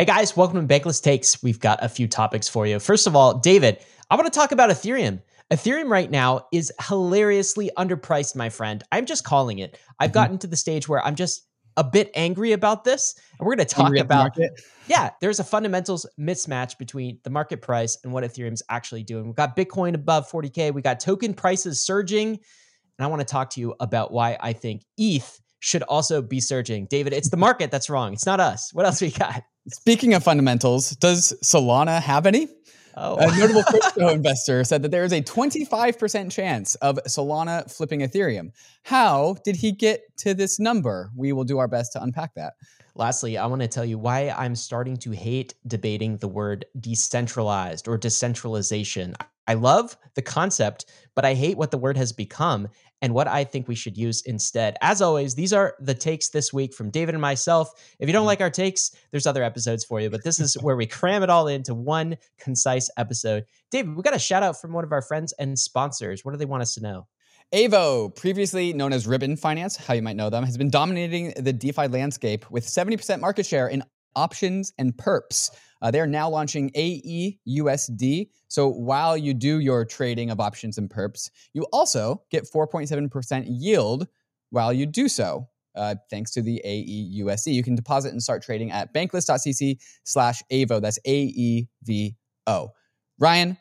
Hey guys, welcome to Bankless Takes. We've got a few topics for you. First of all, David, I want to talk about Ethereum. Ethereum right now is hilariously underpriced, my friend. I'm just calling it. I've mm-hmm. gotten to the stage where I'm just a bit angry about this. And we're going to talk about it. Yeah, there's a fundamentals mismatch between the market price and what Ethereum's actually doing. We've got Bitcoin above 40k, we got token prices surging, and I want to talk to you about why I think ETH should also be surging. David, it's the market that's wrong. It's not us. What else we got? Speaking of fundamentals, does Solana have any? Oh. A notable crypto investor said that there is a 25% chance of Solana flipping Ethereum. How did he get to this number? We will do our best to unpack that. Lastly, I want to tell you why I'm starting to hate debating the word decentralized or decentralization. I love the concept, but I hate what the word has become and what I think we should use instead. As always, these are the takes this week from David and myself. If you don't mm-hmm. like our takes, there's other episodes for you, but this is where we cram it all into one concise episode. David, we got a shout out from one of our friends and sponsors. What do they want us to know? Aevo, previously known as Ribbon Finance, how you might know them, has been dominating the DeFi landscape with 70% market share in options and perps. Uh, they are now launching AEUSD. So while you do your trading of options and perps, you also get 4.7% yield while you do so. Uh, thanks to the AEUSD, you can deposit and start trading at bankless.cc slash AEVO. That's A E V O. Ryan,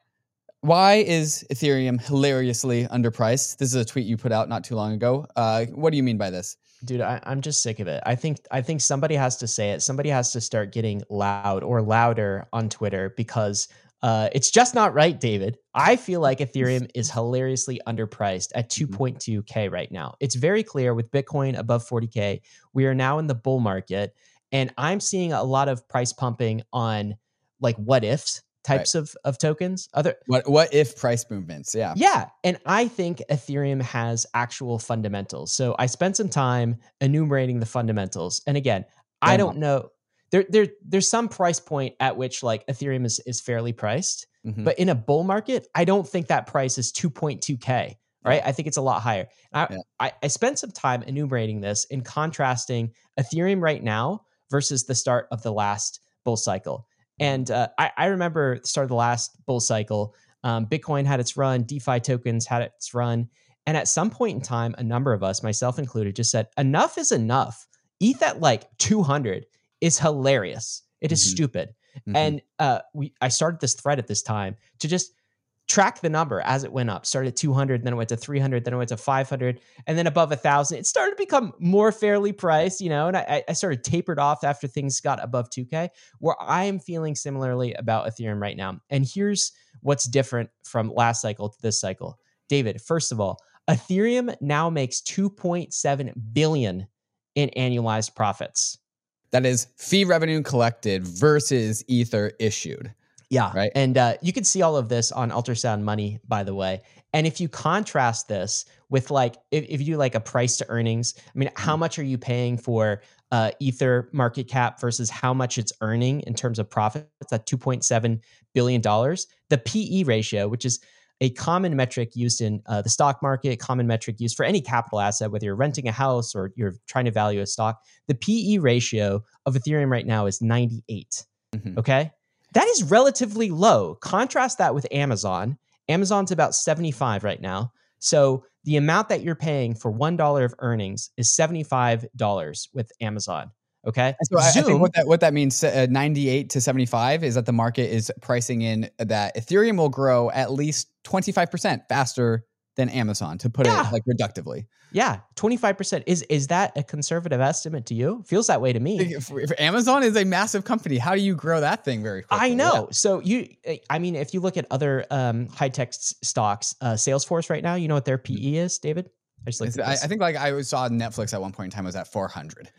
why is Ethereum hilariously underpriced? This is a tweet you put out not too long ago. Uh, what do you mean by this? Dude I, am just sick of it. I think i think somebody has to say it. Somebody has to start getting loud or louder on twitter because uh, it's just not right david. I feel like ethereum is hilariously underpriced at 2.2k mm-hmm. right now. It's very clear with bitcoin above 40k we are now in the bull market and i'm seeing a lot of price pumping on like what ifs types right. of, of tokens. Other what what if price movements? Yeah. Yeah. And I think Ethereum has actual fundamentals. So I spent some time enumerating the fundamentals. And again, I don't know. There, there, there's some price point at which like Ethereum is, is fairly priced. Mm-hmm. But in a bull market, I don't think that price is 2.2K. Right. I think it's a lot higher. I, yeah. I, I spent some time enumerating this in contrasting Ethereum right now versus the start of the last bull cycle. And uh, I, I, remember the start of the last bull cycle, um, Bitcoin had its run, DeFi tokens had its run. And at some point in time, a number of us, myself included, just said, enough is enough. ETH at like 200 is hilarious. It is mm-hmm. stupid. Mm-hmm. And uh, we, I started this thread at this time to just track the number as it went up. Started at 200, then it went to 300, then it went to 500, and then above a thousand. It started to become more fairly priced, you know. And I, I started tapered off after things got above 2K. Where I am feeling similarly about Ethereum right now. And here's what's different from last cycle to this cycle. David, first of all, Ethereum now makes 2.7 billion in annualized profits. That is fee revenue collected versus Ether issued. Yeah. Right. And uh, you can see all of this on Ultrasound Money, by the way. And if you contrast this with like, if, if you do like a price to earnings, I mean, how mm-hmm. much are you paying for uh, Ether market cap versus how much it's earning in terms of profits at $2.7 billion? The PE ratio, which is a common metric used in uh, the stock market, common metric used for any capital asset, whether you're renting a house or you're trying to value a stock. The PE ratio of Ethereum right now is 98. Mm-hmm. Okay. That is relatively low. Contrast that with Amazon. Amazon's about 75 right now. So the amount that you're paying for $1 of earnings is $75 with Amazon. Okay. So Zoom, I think what that what that means, uh, 98 to 75, is that the market is pricing in that Ethereum will grow at least 25% faster than Amazon to put yeah. it like reductively. Yeah, 25%. Is is that a conservative estimate to you? Feels that way to me. If, if Amazon is a massive company, how do you grow that thing very quickly? I know. Yeah. So you I mean, if you look at other um, high tech stocks, uh, Salesforce right now, you know what their PE is, David? I, just I, I think like I saw Netflix at one point in time was at 400.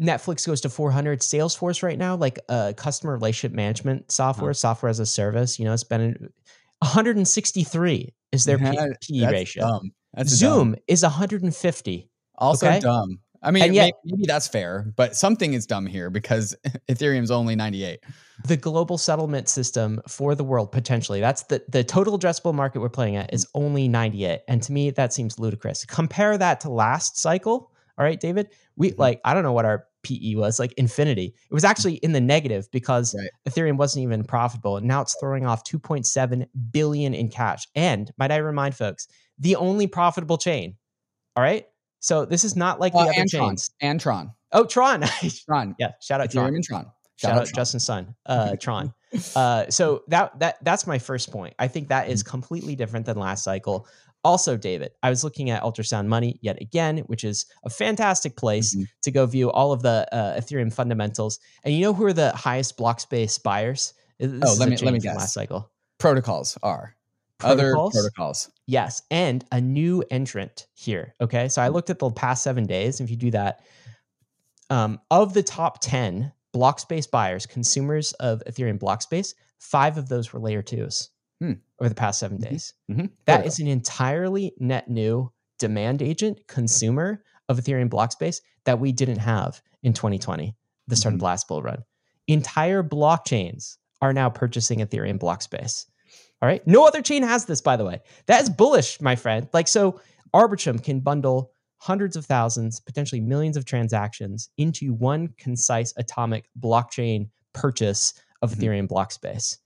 Netflix goes to 400. Salesforce right now, like uh, customer relationship management software, huh. software as a service, you know, it's been 163 is their yeah, P, ratio. Dumb. That's Zoom dumb. is 150. Also okay? dumb. I mean, yet, maybe, maybe that's fair, but something is dumb here because Ethereum's only 98. The global settlement system for the world potentially, that's the, the total addressable market we're playing at is only 98. And to me, that seems ludicrous. Compare that to last cycle. All right, David. We Mhm. like I don't know what our PE was like infinity. It was actually in the negative because Right. Ethereum wasn't even profitable. And now it's throwing off 2.7 billion in cash. And might I remind folks, the only profitable chain. All right. So this is not like the Uh, other and Tron. chains. And Tron. Oh, Tron. Tron. yeah. Shout out Ethereum Tron. and Tron. Shout, out Tron. Justin Sun, uh, Tron. Uh, so that that that's my first point. I think that is completely different than last cycle. Also, David, I was looking at Ultrasound Money yet again, which is a fantastic place Mhm. to go view all of the uh, Ethereum fundamentals. And you know who are the highest block space buyers? This Oh, let me- let me guess. Last cycle, Protocols are. Protocols? Other protocols. Yes, and a new entrant here. Okay, so I looked at the past seven days. If you do that, um, of the top ten block space buyers, consumers of Ethereum block space, five of those were layer twos Hmm. over the past 7 Mhm. days. Mhm. That is an entirely net new demand agent consumer of Ethereum block space that we didn't have in 2020, the start of the last bull run. Entire blockchains are now purchasing Ethereum block space. All right. No other chain has this, by the way. That is bullish, my friend. Like, so Arbitrum can bundle hundreds of thousands, potentially millions of transactions into one concise atomic blockchain purchase of Mhm. Ethereum block space.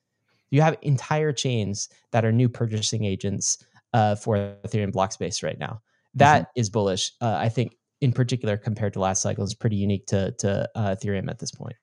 You have entire chains that are new purchasing agents uh, for Ethereum block space right now. That is bullish. Uh, I think, in particular, compared to last cycle, is pretty unique to to uh, Ethereum at this point.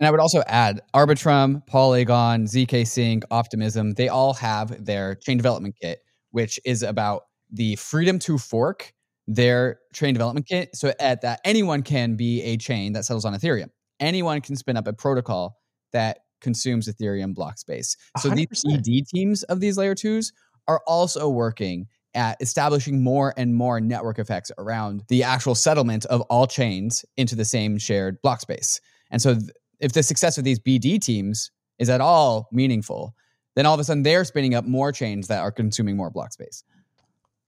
And I would also add Arbitrum, Polygon, ZK Sync, Optimism, they all have their chain development kit, which is about the freedom to fork their chain development kit. So at that anyone can be a chain that settles on Ethereum. Anyone can spin up a protocol that consumes Ethereum block space. So these 100%. BD teams of these layer twos are also working at establishing more and more network effects around the actual settlement of all chains into the same shared block space. And so th- if the success of these BD teams is at all meaningful, then all of a sudden they're spinning up more chains that are consuming more block space.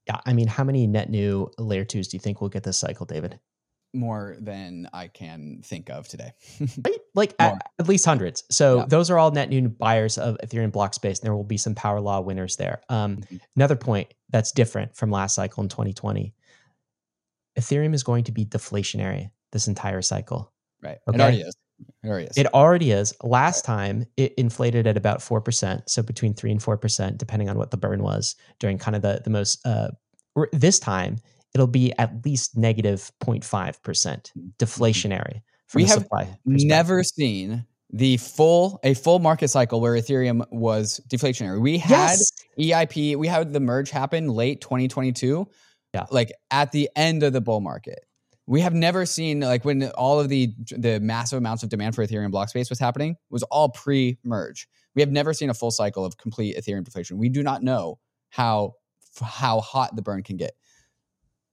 Yeah, I mean, how many net new layer twos do you think we'll get this cycle, David? More than I can think of today. Right? Like at, at least hundreds. So Yeah. those are all net new buyers of Ethereum block space. And there will be some power law winners there. Um, Mhm. Another point that's different from last cycle in 2020 Ethereum is going to be deflationary this entire cycle. right. Okay. It already is. It already is. It already is. Last time it inflated at about 4%, so between 3 and 4%, depending on what the burn was during kind of the, the most, uh, this time it'll be at least negative 0.5% mm-hmm. deflationary from We have. Never seen the full a full market cycle where Ethereum was deflationary. We had Yes. EIP, we had the merge happen late 2022. Yeah. Like at the end of the bull market. We have never seen like when all of the the massive amounts of demand for Ethereum block space was happening was all pre-merge. We have never seen a full cycle of complete Ethereum deflation. We do not know how how hot the burn can get.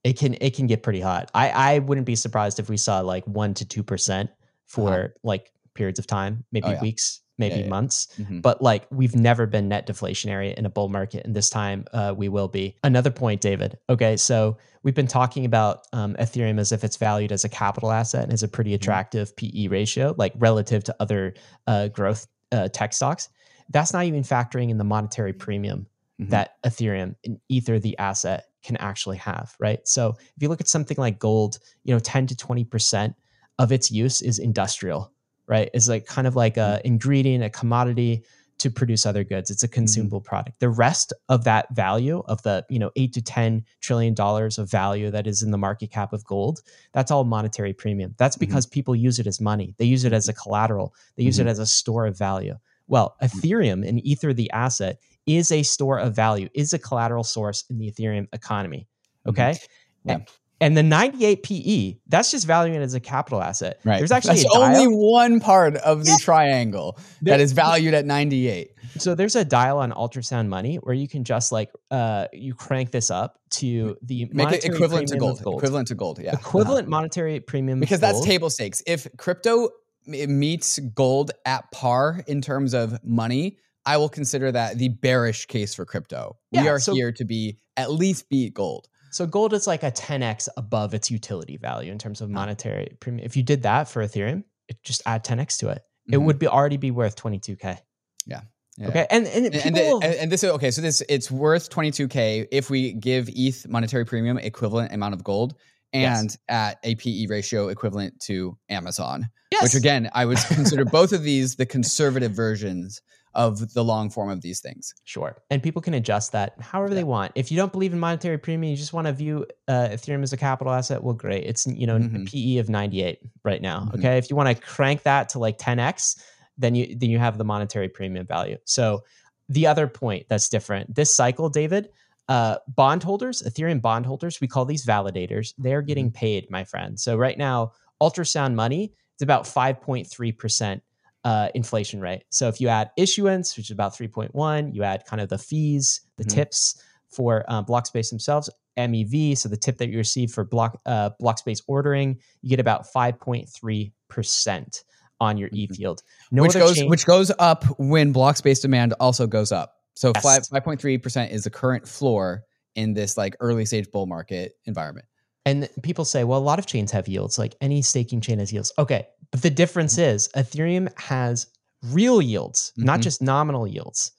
It can it can get pretty hot. I I wouldn't be surprised if we saw like one to two percent for Uh-huh. like periods of time, maybe Oh, yeah. weeks, maybe Yeah, yeah. months. Mhm. But like we've never been net deflationary in a bull market, and this time uh, we will be. Another point, David. Okay, so we've been talking about um, Ethereum as if it's valued as a capital asset and is a pretty attractive PE ratio, like relative to other uh, growth uh, tech stocks. That's not even factoring in the monetary premium Mhm. that Ethereum and Ether, the asset, can actually have, right? So if you look at something like gold, you know, 10 to 20% of its use is industrial, right? It's like kind of like mm-hmm. a ingredient, a commodity to produce other goods. It's a mm-hmm. consumable product. The rest of that value of the, you know, eight to 10 trillion dollars of value that is in the market cap of gold, that's all monetary premium. That's Mhm. because people use it as money. They use it as a collateral. They use it mm-hmm. as a store of value. Well, mm. Ethereum and Ether, the asset, is a store of value, is a collateral source in the Ethereum economy. Okay. Yeah. And, and the 98 PE, that's just valuing it as a capital asset. Right. There's actually That's only one part of the Yeah. triangle that is valued at 98. so there's a dial on ultrasound money where you can just like uh you crank this up to the Make it equivalent to gold. gold. Equivalent to gold. Yeah. Equivalent monetary premium Uh-huh. Because that's table stakes. If crypto meets gold at par in terms of money, I will consider that the bearish case for crypto. we are so- here to be at least beat gold. So gold is like a 10x above its utility value in terms of monetary premium. If you did that for Ethereum, it just add 10x to it. It Mhm. would be already be worth 22k. Yeah. Okay. And and, And, and, the- and- and this is okay. So this it's worth 22k if we give ETH monetary premium equivalent amount of gold. and Yes. at a PE ratio equivalent to Amazon. Yes. Which again, I would consider both of these the conservative versions of the long form of these things. Sure. And people can adjust that however Yeah. they want. If you don't believe in monetary premium, you just want to view uh, Ethereum as a capital asset, well, great. It's, you know, Mhm. a PE of 98 right now. Mhm. Okay. If you want to crank that to like 10x, then you then you have the monetary premium value. So the other point that's different, this cycle, David, uh, bondholders, Ethereum bondholders, we call these validators, they're getting paid, my friend. So right now, ultrasound money, it's about 5.3% uh, inflation rate. So if you add issuance, which is about 3.1, you add kind of the fees, the Mhm. tips for um, Blockspace themselves, MEV, so the tip that you receive for block uh, Blockspace ordering, you get about 5.3% on your ETH Mhm. yield. No which goes chain- which goes up when block space demand also goes up. So Yes. five five point three percent is the current floor in this like early stage bull market environment. And people say, well, a lot of chains have yields, like any staking chain has yields. Okay. But the difference is Ethereum has real yields, not Mhm. just nominal yields.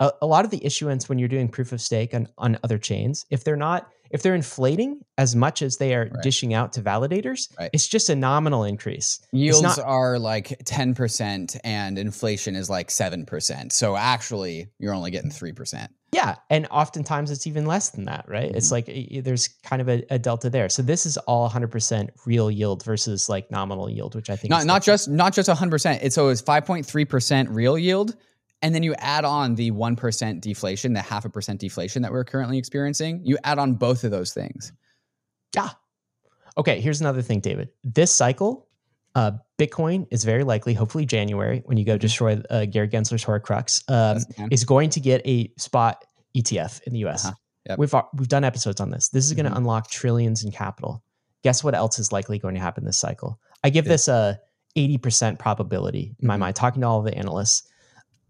A, a lot of the issuance when you're doing proof of stake on, on other chains, if they're not, if they're inflating as much as they are Right. dishing out to validators, Right. it's just a nominal increase. Yields not- are like ten percent, and inflation is like seven percent. So actually, you're only getting three percent. Yeah, and oftentimes it's even less than that, right? It's Mhm. like there's kind of a, a delta there. So this is all 100% real yield versus like nominal yield, which I think Not is not just not just hundred percent. It's so it's five point three percent real yield, and then you add on the one percent deflation, the half a percent deflation that we're currently experiencing. You add on both of those things. Yeah. Okay, here's another thing, David. This cycle, uh, Bitcoin is very likely, hopefully January, when you go destroy uh, Gary Gensler's Horcrux, um, Yes, is going to get a spot ETF in the US. Uh-huh. Yep. We've we've done episodes on this. This is going to unlock trillions in capital. Guess what else is likely going to happen this cycle? I give this a 80% probability in my Mhm. mind, talking to all of the analysts.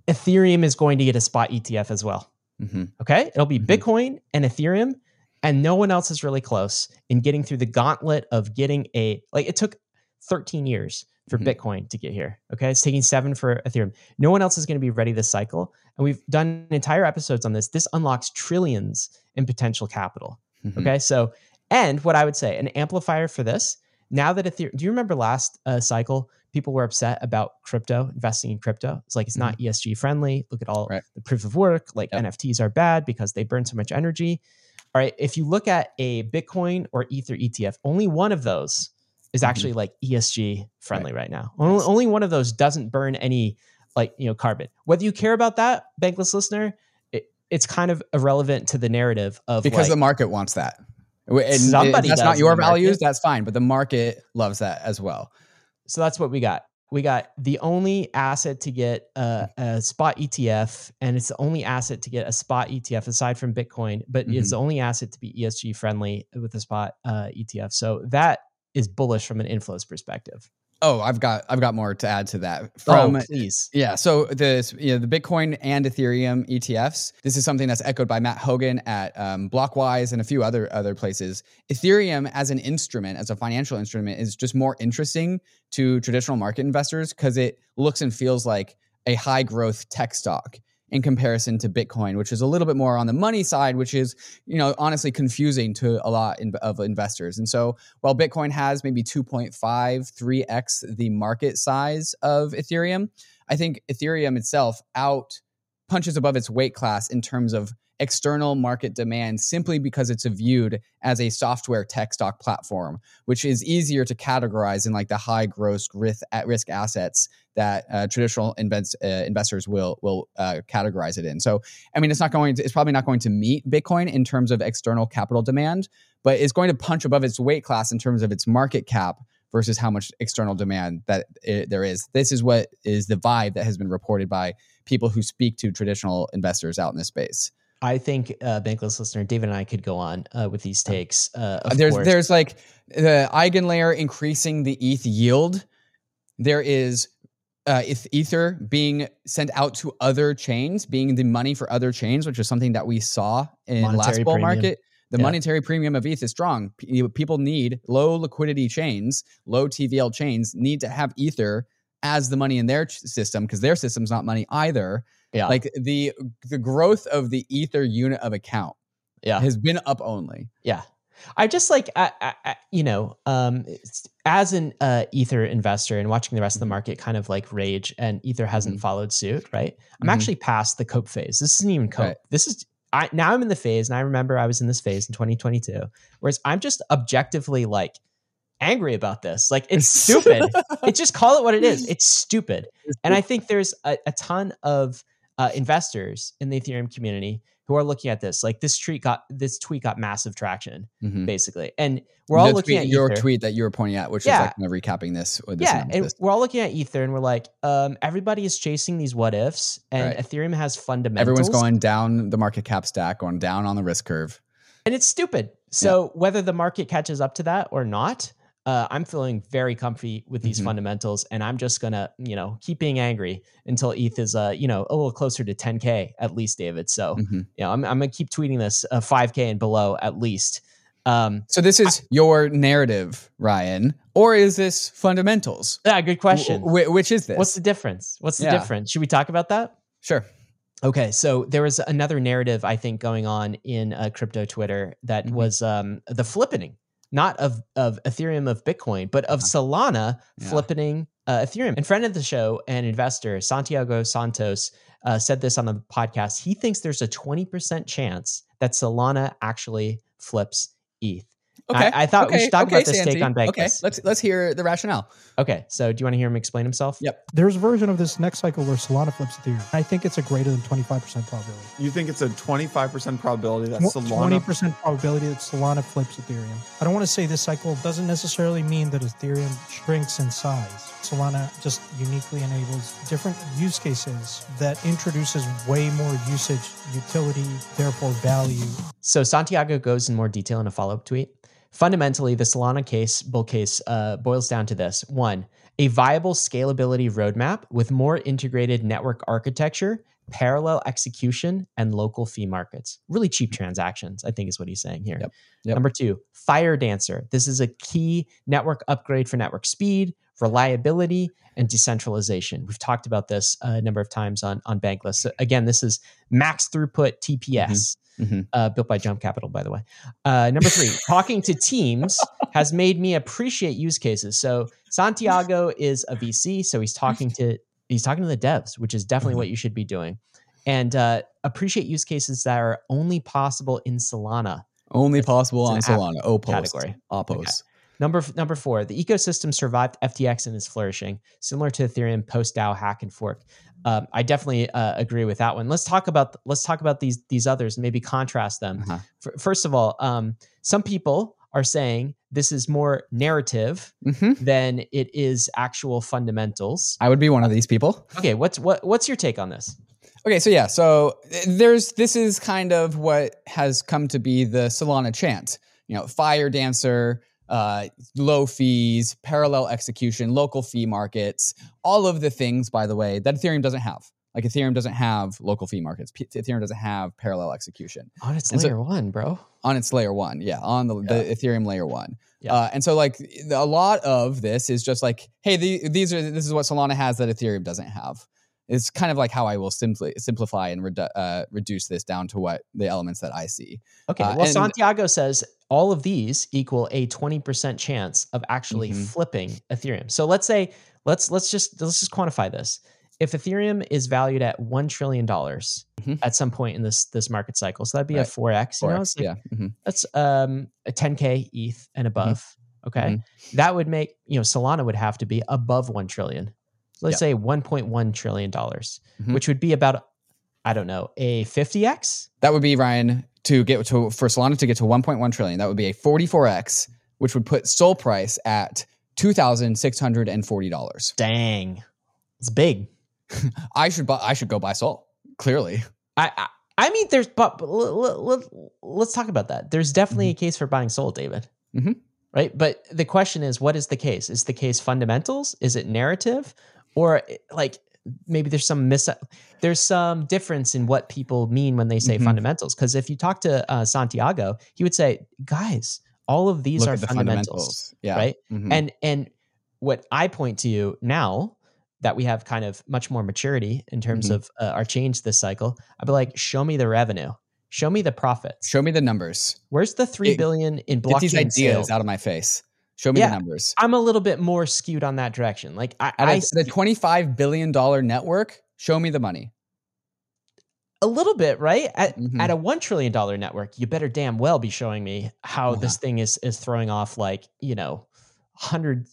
Ethereum is going to get a spot ETF as well. hmm Okay. It'll be Mhm. Bitcoin and Ethereum, and no one else is really close in getting through the gauntlet of getting a, like, it took 13 years for Mhm. Bitcoin to get here. Okay. It's taking seven for Ethereum. No one else is going to be ready this cycle. And we've done entire episodes on this. This unlocks trillions in potential capital. Mhm. Okay. So, and what I would say, an amplifier for this, now that Ethereum, do you remember last uh, cycle? People were upset about crypto, investing in crypto. It's like it's not ESG friendly. Look at all Mm-hmm. The proof of work. Like Yep. NFTs are bad because they burn so much energy. All right. If you look at a Bitcoin or Ether ETF, only one of those is Mhm. actually like ESG friendly right, now. Only, only one of those doesn't burn any like, you know, carbon. Whether you care about that, bankless listener, it, it's kind of irrelevant to the narrative of because like, the market wants that. And Somebody that's not your values. That's fine, but the market loves that as well. So that's what we got. We got the only asset to get a, a spot ETF, and it's the only asset to get a spot ETF aside from Bitcoin, but it's the only asset to be ESG friendly with the spot uh, ETF. So that is bullish from an inflows perspective. Oh, I've got I've got more to add to that. From oh, please. Yeah, so the you know, the Bitcoin and Ethereum ETFs. This is something that's echoed by Matt Hougan at um, Bitwise and a few other other places. Ethereum as an instrument, as a financial instrument, is just more interesting to traditional market investors because it looks and feels like a high growth tech stock in comparison to Bitcoin, which is a little bit more on the money side, which is you know honestly confusing to a lot in, of investors. And so while Bitcoin has maybe 2.5, 3x the market size of Ethereum, I think Ethereum itself out punches above its weight class in terms of external market demand simply because it's viewed as a software tech stock platform, which is easier to categorize in like the high gross risk at risk assets that uh, traditional invest, uh, investors will will uh, categorize it in. So, I mean, it's not going to, it's probably not going to meet Bitcoin in terms of external capital demand, but it's going to punch above its weight class in terms of its market cap versus how much external demand that it, there is. This is what is the vibe that has been reported by people who speak to traditional investors out in this space. I think uh, bankless listener David and I could go on uh, with these takes. Uh, there's course. there's like the eigenlayer increasing the ETH yield. There is uh, eth- Ether being sent out to other chains, being the money for other chains, which is something that we saw in last bull premium. market. The Yeah. monetary premium of ETH is strong. P- People need low liquidity chains, low TVL chains need to have Ether as the money in their system because their system's not money either. yeah, Like the the growth of the Ether unit of account yeah, has been up only. yeah. I just like I, I, you know, um, as an uh, ether investor and watching the rest of the market kind of like rage, and ether hasn't Mhm. followed suit. Right, I'm Mhm. actually past the cope phase. This isn't even cope. Right. This is I now I'm in the phase, and I remember I was in this phase in 2022. Whereas I'm just objectively like angry about this. Like it's stupid. it's just call it what it is. It's stupid. And I think there's a, a ton of uh, investors in the Ethereum community who are looking at this. Like this tweet got this tweet got massive traction, Mhm. basically, and we're all The looking tweet- at your Ether. tweet that you were pointing at, which is Yeah. like kind of recapping this. This Yeah, and analysis. we're all looking at Ether, and we're like, um, everybody is chasing these what ifs, and Right. Ethereum has fundamentals. everyone's going down the market cap stack, going down on the risk curve. and it's stupid. So whether the market catches up to that or not, uh, I'm feeling very comfy with these Mhm. fundamentals, and I'm just gonna, you know, keep being angry until ETH is, uh, you know, a little closer to 10k at least, David. So, Mhm. you know, I'm, I'm gonna keep tweeting this uh, 5k and below at least. Um, So this is your narrative, Ryan, or is this fundamentals? yeah, good question. Wh- which is this? What's the difference? What's the Yeah. difference? Should we talk about that? sure. Okay, so there was another narrative I think going on in uh, crypto Twitter that Mhm. was um, the flippening, not of of Ethereum of Bitcoin, but of Solana Yeah. flippening uh, Ethereum. And friend of the show and investor Santiago Santos uh, said this on the podcast. He thinks there's a twenty percent chance that Solana actually flips ETH. Okay. I, I thought we should talk okay, about this Santi. take on Bankless. Okay, let's let's hear the rationale. Okay, so do you want to hear him explain himself? Yep. There's a version of this next cycle where Solana flips Ethereum. I think it's a greater than 25% probability. You think it's a 25% probability that Solana 20% probability that Solana flips Ethereum. I don't want to say this cycle doesn't necessarily mean that Ethereum shrinks in size. Solana just uniquely enables different use cases that introduces way more usage, utility, therefore value. So Santiago goes in more detail in a follow up tweet. Fundamentally, the Solana case, bull case, uh, boils down to this: one, a viable scalability roadmap with more integrated network architecture, parallel execution, and local fee markets. Really cheap transactions, I think, is what he's saying here. Yep. Yep. Number two, Firedancer. This is a key network upgrade for network speed, reliability, and decentralization. We've talked about this a number of times on on Bankless. So again, this is max throughput TPS Mhm. uh, built by Jump Capital, by the way. Uh, number three, talking to teams has made me appreciate use cases. So Santiago is a VC, so he's talking to he's talking to the devs, which is definitely Mm-hmm. what you should be doing, and uh, appreciate use cases that are only possible in Solana. Only possible on it's an app Solana. Opos. category. Opos. Number number four, the ecosystem survived FTX and is flourishing, similar to Ethereum post DAO hack and fork. Um, I definitely uh, agree with that one. Let's talk about let's talk about these these others and maybe contrast them. Uh-huh. F- First of all, um, some people are saying this is more narrative Mhm. than it is actual fundamentals. I would be one of these people. Okay, what's what what's your take on this? Okay, so yeah, so uh, there's this is kind of what has come to be the Solana chant. You know, Firedancer, uh, low fees, parallel execution, local fee markets, all of the things, by the way, that Ethereum doesn't have. Like Ethereum doesn't have local fee markets. P- Ethereum doesn't have parallel execution On its And so- layer one, bro. on its layer one. Yeah, on the, the Ethereum layer one. Yeah. Uh, and so like a lot of this is just like, hey, the, these are this is what Solana has that Ethereum doesn't have. It's kind of like how I will simply simplify and redu- uh, reduce this down to what the elements that I see. Okay. Uh, well, and- Santiago says all of these equal a 20% chance of actually Mhm. flipping Ethereum. So let's say let's let's just let's just quantify this. If Ethereum is valued at 1 trillion dollars Mhm. at some point in this this market cycle, so that'd be Right. a 4x, you know, like, yeah. mhm. that's um a 10k ETH and above, okay? Mm-hmm. That would make, you know, Solana would have to be above 1 trillion. So let's say 1.1 trillion dollars, Mhm. which would be about I don't know, a 50x? That would be Ryan to get to for Solana to get to 1.1 trillion. That would be a 44x, which would put Sol price at two thousand six hundred and forty dollars. Dang. It's big. I should buy. I should go buy Sol. Clearly, I, I I mean, there's but but let, let, let's talk about that. There's definitely a case for buying Sol, David. Mhm. Right, but the question is, what is the case? Is the case fundamentals? Is it narrative, or like maybe there's some mis there's some difference in what people mean when they say Mhm. fundamentals? Because if you talk to uh, Santiago, he would say, guys, all of these look are the fundamentals, fundamentals. Yeah. right? Mhm. And and what I point to you now that we have kind of much more maturity in terms Mhm. of uh, our change this cycle, I'd be like, show me the revenue. Show me the profits. Show me the numbers. Where's the three It- billion in Get these ideas sales? out of my face. Show me Yeah. the numbers. I'm a little bit more skewed on that direction. Like I, I the $25 billion network, show me the money. a little bit right at Mhm. at a one trillion dollar network. You better damn well be showing me how Uh-huh. this thing is is throwing off like you know hundred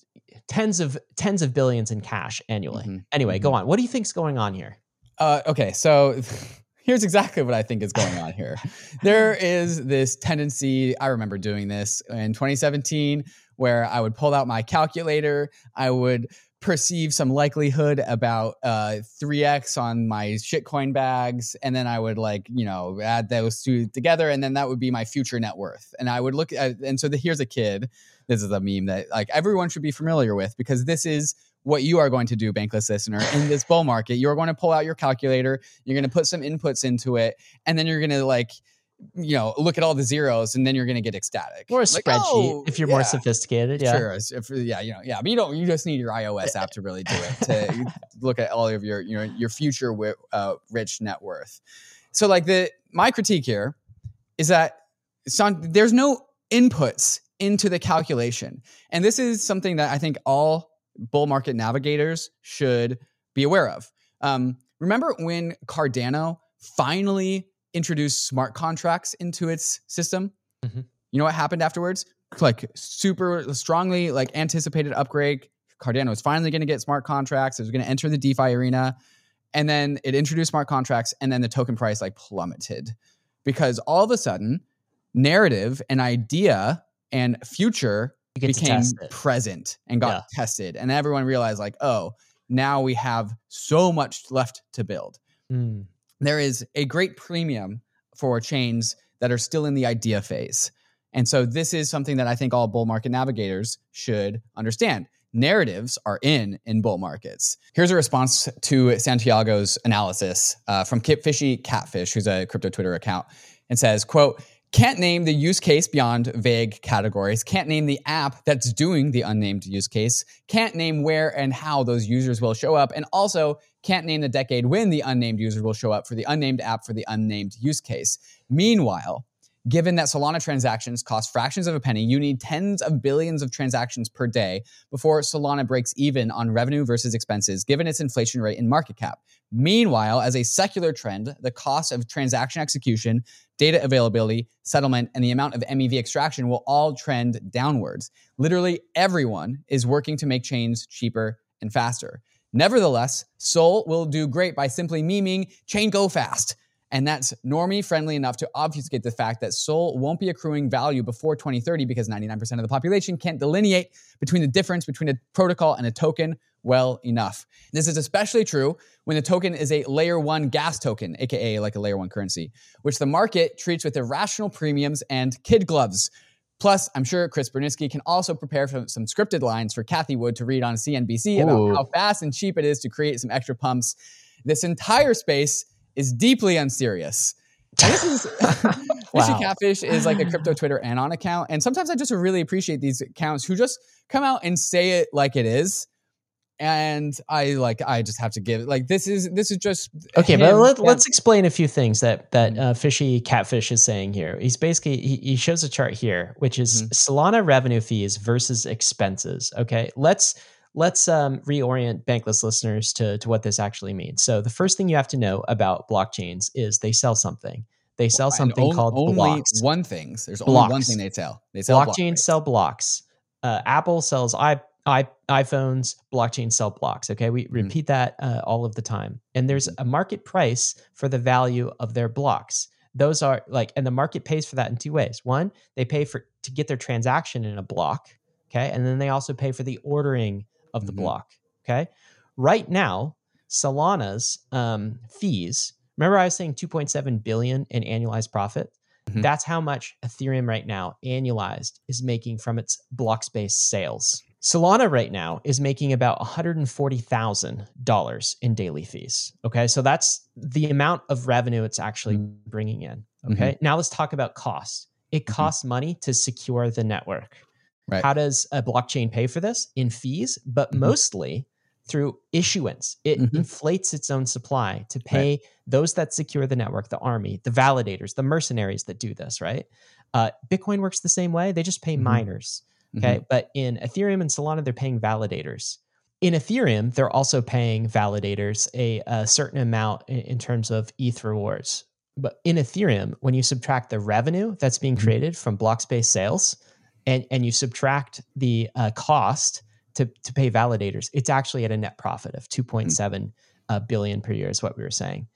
tens of tens of billions in cash annually. Mhm. Anyway, go on. What do you think's going on here? Uh, okay, so here's exactly what I think is going on here. there is this tendency, I remember doing this in 2017, where I would pull out my calculator, I would perceive some likelihood about uh, 3x on my shitcoin bags, and then I would like, you know, add those two together, and then that would be my future net worth. And I would look at, and so the, here's a kid. This is a meme that like everyone should be familiar with because this is what you are going to do, bankless listener, in this bull market. You're going to pull out your calculator, you're going to put some inputs into it, and then you're going to like, you know, look at all the zeros, and then you're going to get ecstatic. Or a Like, spreadsheet "Oh, if you're more sophisticated. Yeah. Sure, if, yeah, you know, yeah, but you don't. You just need your iOS app to really do it to look at all of your your your future uh, rich net worth. So, like the my critique here is that there's no inputs into the calculation, and this is something that I think all bull market navigators should be aware of. Um, remember when Cardano finally introduced smart contracts into its system? Mhm. You know what happened afterwards? Like super strongly like anticipated upgrade. Cardano was finally going to get smart contracts. It was going to enter the DeFi arena, and then it introduced smart contracts, and then the token price like plummeted because all of a sudden, narrative and idea and future You get to became present and got tested, and everyone realized like, oh, now we have so much left to build. Mm. There is a great premium for chains that are still in the idea phase. And so this is something that I think all bull market navigators should understand. Narratives are in in bull markets. Here's a response to Santiago's analysis uh, from Kip Fishy Catfish, who's a crypto Twitter account, and says, "quote Can't name the use case beyond vague categories. Can't name the app that's doing the unnamed use case. Can't name where and how those users will show up, and also can't name the decade when the unnamed user will show up for the unnamed app for the unnamed use case. Meanwhile." Given that Solana transactions cost fractions of a penny, you need tens of billions of transactions per day before Solana breaks even on revenue versus expenses, given its inflation rate and market cap. Meanwhile, as a secular trend, the cost of transaction execution, data availability, settlement, and the amount of MEV extraction will all trend downwards. Literally everyone is working to make chains cheaper and faster. Nevertheless, Sol will do great by simply memeing chain go fast. And that's normie friendly enough to obfuscate the fact that Sol won't be accruing value before 2030 because 99% of the population can't delineate between the difference between a protocol and a token well enough. This is especially true when the token is a layer one gas token, aka like a layer one currency, which the market treats with irrational premiums and kid gloves. Plus, I'm sure Chris Burniske can also prepare for some scripted lines for Cathie Wood to read on CNBC Ooh. about how fast and cheap it is to create some extra pumps. This entire space is deeply unserious. And this is Fishy Wow. Catfish is like a crypto Twitter anon account. And sometimes I just really appreciate these accounts who just come out and say it like it is. And I like I just have to give it like this is this is just Okay, but let, let's explain a few things that that uh, fishy catfish is saying here. He's basically he, he shows a chart here, which is Mhm. Solana revenue fees versus expenses. Okay, let's let's um, reorient bankless listeners to to what this actually means. So the first thing you have to know about blockchains is they sell something. They sell something called only blocks. one things. There's only one thing they sell. They sell block blockchains rates. sell blocks. Uh, Apple sells i i iPhones. Blockchain sell blocks. Okay, we Mhm. repeat that uh, all of the time. And there's Mhm. a market price for the value of their blocks. Those are like, and the market pays for that in two ways. One, they pay for to get their transaction in a block. Okay, and then they also pay for the ordering of the Mhm. block. Okay, right now Solana's um, fees. Remember, I was saying 2.7 billion in annualized profit. Mhm. That's how much Ethereum right now, annualized, is making from its block space sales. Solana right now is making about $140,000 in daily fees. Okay. So that's the amount of revenue it's actually bringing in. Okay. Now let's talk about cost. It Mhm. costs money to secure the network. Right. How does a blockchain pay for this? In fees, but Mhm. mostly through issuance. It Mhm. inflates its own supply to pay those that secure the network, the army, the validators, the mercenaries that do this, right? Uh, Bitcoin works the same way. They just pay Mhm. miners. Okay. But in Ethereum and Solana, they're paying validators. In Ethereum, they're also paying validators a, a certain amount in, in terms of ETH rewards. But in Ethereum, when you subtract the revenue that's being Mhm. created from block space sales and, and you subtract the uh, cost to, to pay validators, it's actually at a net profit of 2.7 uh, billion per year, is what we were saying.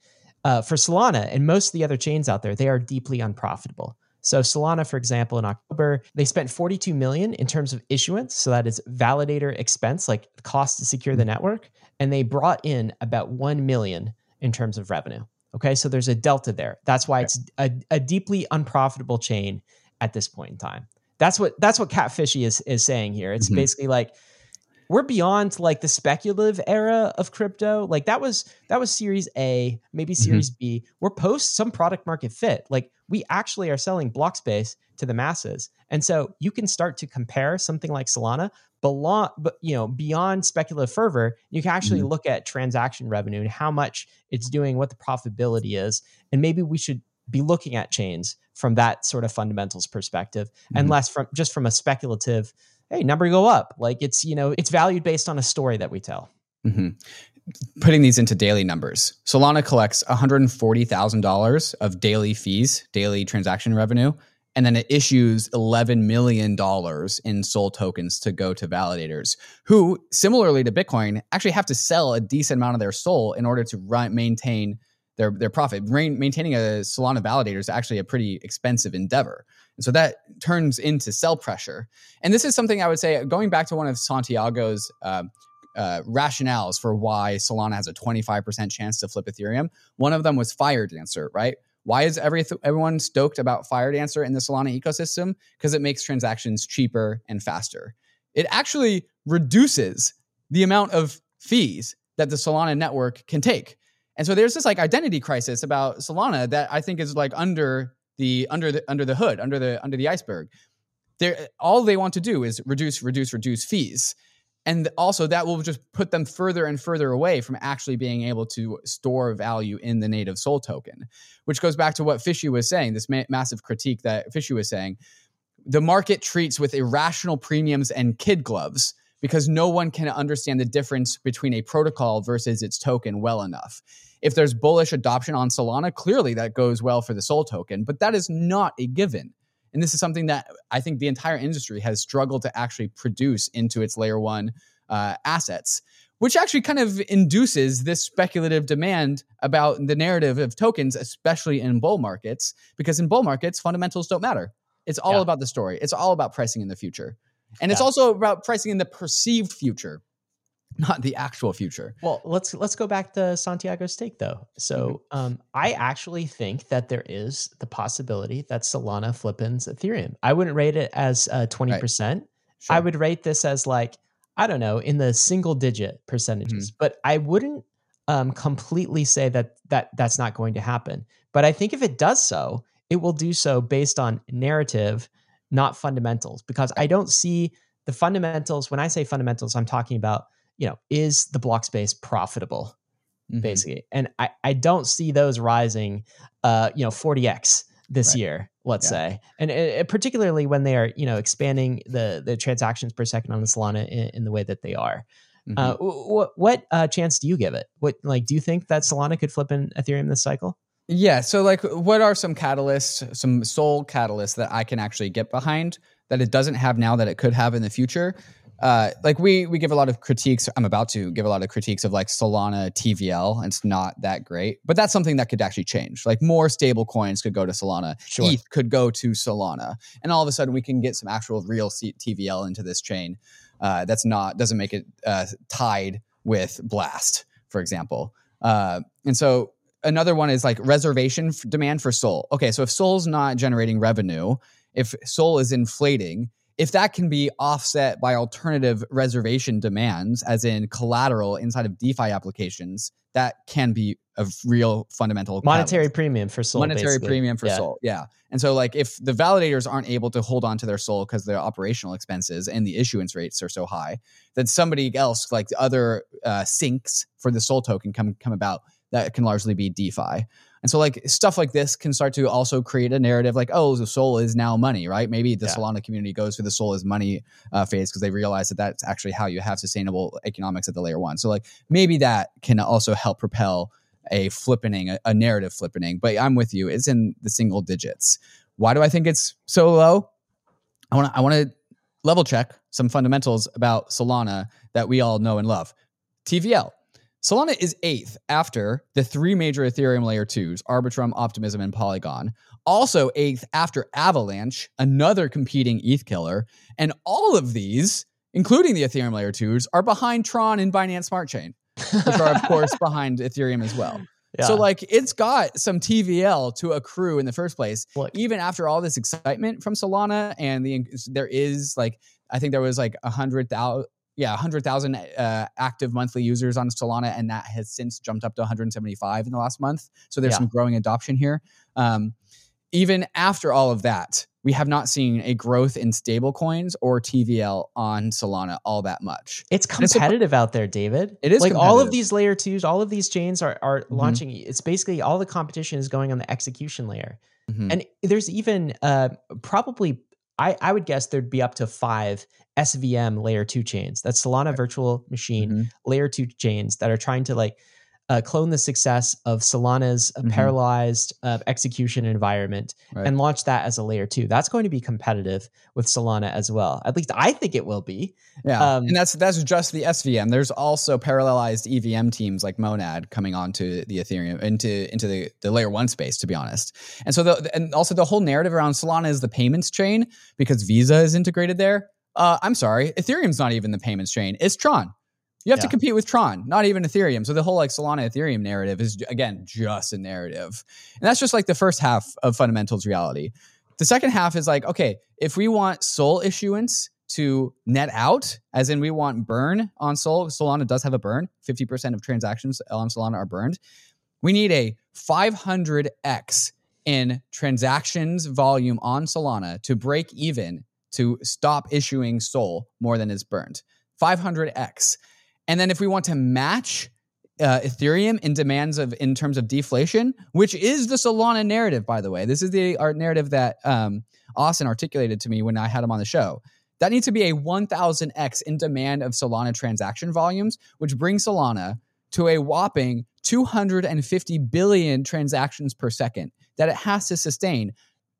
Uh, for Solana and most of the other chains out there, they are deeply unprofitable. So Solana, for example, in October, they spent 42 million in terms of issuance. So that is validator expense, like the cost to secure the network. And they brought in about 1 million in terms of revenue. Okay. So there's a delta there. That's why it's a, a deeply unprofitable chain at this point in time. That's what that's what Catfishy is is saying here. It's Mhm. basically like we're beyond like the speculative era of crypto. Like that was that was series A, maybe series B. We're post some product market fit. Like we actually are selling block space to the masses. And so you can start to compare something like Solana belong but you know beyond speculative fervor you can actually look at transaction revenue and how much it's doing what the profitability is and maybe we should be looking at chains from that sort of fundamentals perspective and Mhm. less from just from a speculative hey number go up. Like it's you know it's valued based on a story that we tell. Hmm Putting these into daily numbers, Solana collects $140,000 of daily fees, daily transaction revenue, and then it issues $11 million in SOL tokens to go to validators, who, similarly to Bitcoin, actually have to sell a decent amount of their SOL in order to run, maintain their, their profit. Main, maintaining a Solana validator is actually a pretty expensive endeavor. And so that turns into sell pressure. And this is something I would say, going back to one of Santiago's uh, uh, rationales for why Solana has a 25% chance to flip Ethereum. One of them was Firedancer, right? Why is every everyone stoked about Firedancer in the Solana ecosystem? Because it makes transactions cheaper and faster. It actually reduces the amount of fees that the Solana network can take. And so there's this like identity crisis about Solana that I think is like under the under the under the hood, under the under the iceberg. All they want to do is reduce, reduce, reduce fees and also that will just put them further and further away from actually being able to store value in the native Sol token which goes back to what fishy was saying this ma- massive critique that fishy was saying the market treats with irrational premiums and kid gloves because no one can understand the difference between a protocol versus its token well enough if there's bullish adoption on solana clearly that goes well for the Sol token but that is not a given and this is something that I think the entire industry has struggled to actually produce into its layer one uh, assets, which actually kind of induces this speculative demand about the narrative of tokens, especially in bull markets, because in bull markets, fundamentals don't matter. It's all Yeah. about the story, it's all about pricing in the future. And it's also about pricing in the perceived future, not the actual future. Well, let's let's go back to Santiago's stake though. So, um, I actually think that there is the possibility that Solana flippins Ethereum. I wouldn't rate it as twenty percent. I Sure. would rate this as like I don't know in the single digit percentages, but I wouldn't um, completely say that that that's not going to happen. But I think if it does so, it will do so based on narrative, not fundamentals, because I don't see the fundamentals. When I say fundamentals, I'm talking about you know is the block space profitable Mhm. basically and i i don't see those rising uh you know 40x this Right. year let's Yeah. say and uh, particularly when they are you know expanding the the transactions per second on the solana in, in the way that they are Mhm. uh what what uh chance do you give it what like do you think that solana could flip in ethereum this cycle Yeah. So, like, what are some catalysts, some Sol catalysts that I can actually get behind that it doesn't have now that it could have in the future? Uh, like we we give a lot of critiques. I'm about to give a lot of critiques of like Solana TVL. And it's not that great, but that's something that could actually change. Like more stable coins could go to Solana. Sure. ETH could go to Solana, and all of a sudden we can get some actual real TVL into this chain. Uh, that's not doesn't make it uh, tied with Blast, for example. Uh, and so another one is like reservation f- demand for Sol. Okay, so if Sol's not generating revenue, if Sol is inflating, if that can be offset by alternative reservation demands, as in collateral inside of DeFi applications, that can be a real fundamental monetary catalyst. premium for Sol. monetary basically. premium for Yeah. Sol. Yeah. And so like if the validators aren't able to hold on to their Sol because their operational expenses and the issuance rates are so high, then somebody else like the other uh, sinks for the Sol token come come about that can largely be DeFi. And so like stuff like this can start to also create a narrative like, oh, the Sol is now money, right? Maybe the Yeah. Solana community goes through the Sol is money uh, phase because they realize that that's actually how you have sustainable economics at the layer one. So like maybe that can also help propel a flippening, a, a narrative flippening. But I'm with you; it's in the single digits. Why do I think it's so low? I want to I want to level check some fundamentals about Solana that we all know and love. TVL. Solana is eighth after the three major Ethereum layer twos, Arbitrum, Optimism, and Polygon. Also eighth after Avalanche, another competing ETH killer. And all of these, including the Ethereum layer twos, are behind Tron and Binance Smart Chain, which are, of course, behind Ethereum as well. So, like, it's got some TVL to accrue in the first place, Look. even after all this excitement from Solana. And the there is like, I think there was like a hundred thousand, yeah, hundred thousand uh, active monthly users on Solana, and that has since jumped up to 175 in the last month. So there's Yeah. some growing adoption here. Um, even after all of that, we have not seen a growth in stablecoins or TVL on Solana all that much. It's And it's a- competitive out there, David. It is like all of these layer twos, all of these chains are are Mhm. launching. It's basically all the competition is going on the execution layer, Mhm. and there's even uh, probably I I would guess there'd be up to five SVM layer two chains. That's Solana Virtual Machine Mhm. layer two chains that are trying to like uh, clone the success of Solana's uh, Mhm. parallelized uh, execution environment Right. and launch that as a layer two. That's going to be competitive with Solana as well. At least I think it will be. Yeah, Um, and that's that's just the SVM. There's also parallelized EVM teams like Monad coming onto the Ethereum into into the, the layer one space. To be honest, and so the and also the whole narrative around Solana is the payments chain because Visa is integrated there. Uh, I'm sorry, Ethereum's not even the payments chain. It's Tron. You have to compete with Tron, not even Ethereum. So the whole like Solana Ethereum narrative is again just a narrative, and that's just like the first half of fundamentals reality. The second half is like, okay, if we want Sol issuance to net out, as in we want burn on Sol, Solana does have a burn. 50% of transactions on Solana are burned. We need a 500x in transactions volume on Solana to break even to stop issuing Sol more than is burned. 500x. And then if we want to match uh, Ethereum in demands of in terms of deflation, which is the Solana narrative, by the way. This is the art narrative that um, Austin articulated to me when I had him on the show. That needs to be a 1000x in demand of Solana transaction volumes, which brings Solana to a whopping 250 billion transactions per second that it has to sustain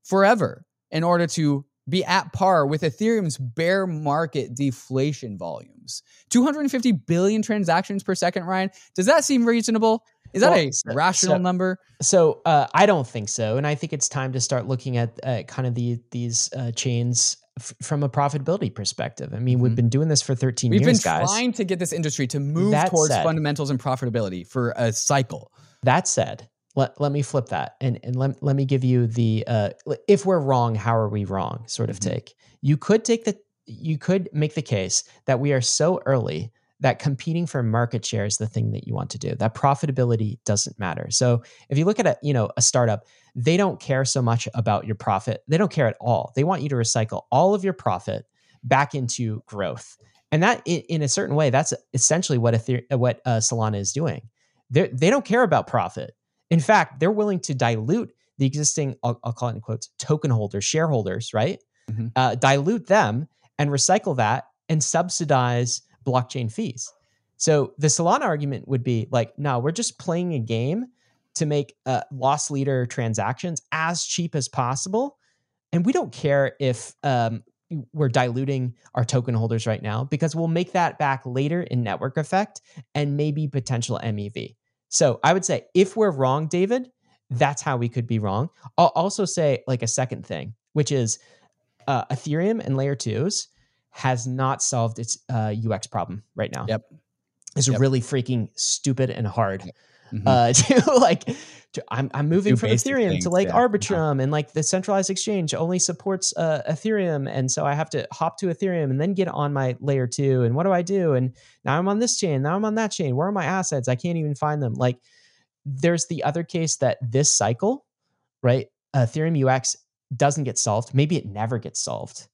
forever in order to be at par with Ethereum's bear market deflation volumes. 250 billion transactions per second, Ryan. Does that seem reasonable? Is that Well, a so- rational so- number? So uh, I don't think so, and I think it's time to start looking at uh, kind of the these uh, chains f- from a profitability perspective. I mean, we've Mhm. been doing this for 13 We've years, been trying to get this industry to move That towards said- fundamentals and profitability for a cycle. That said, let, let me flip that and, and let, let me give you the uh, if we're wrong, how are we wrong sort of Mhm. take. You could take the you could make the case that we are so early that competing for market share is the thing that you want to do. That profitability doesn't matter. So if you look at a you know a startup, they don't care so much about your profit. They don't care at all. They want you to recycle all of your profit back into growth. And that in, a certain way, that's essentially what Ether- what uh, Solana is doing. They they don't care about profit. In fact, they're willing to dilute the existing, I'll, I'll call it in quotes, token holders, shareholders, right? Mhm. Uh, dilute them and recycle that and subsidize blockchain fees. So the Solana argument would be like, no, we're just playing a game to make uh, loss leader transactions as cheap as possible. And we don't care if um, we're diluting our token holders right now because we'll make that back later in network effect and maybe potential MEV. So I would say if we're wrong, David, that's how we could be wrong. I'll also say like a second thing, which is uh, Ethereum and layer twos has not solved its uh, UX problem right now. Yep. It's Yep. really freaking stupid and hard. Yep. Mhm. uh, to like to, I'm, I'm moving from Ethereum things, to like yeah. Arbitrum and like the centralized exchange only supports uh, Ethereum. And so I have to hop to Ethereum and then get on my layer two. And what do I do? And now I'm on this chain. Now I'm on that chain. Where are my assets? I can't even find them. Like there's the other case that this cycle, right? Ethereum UX doesn't get solved. Maybe it never gets solved.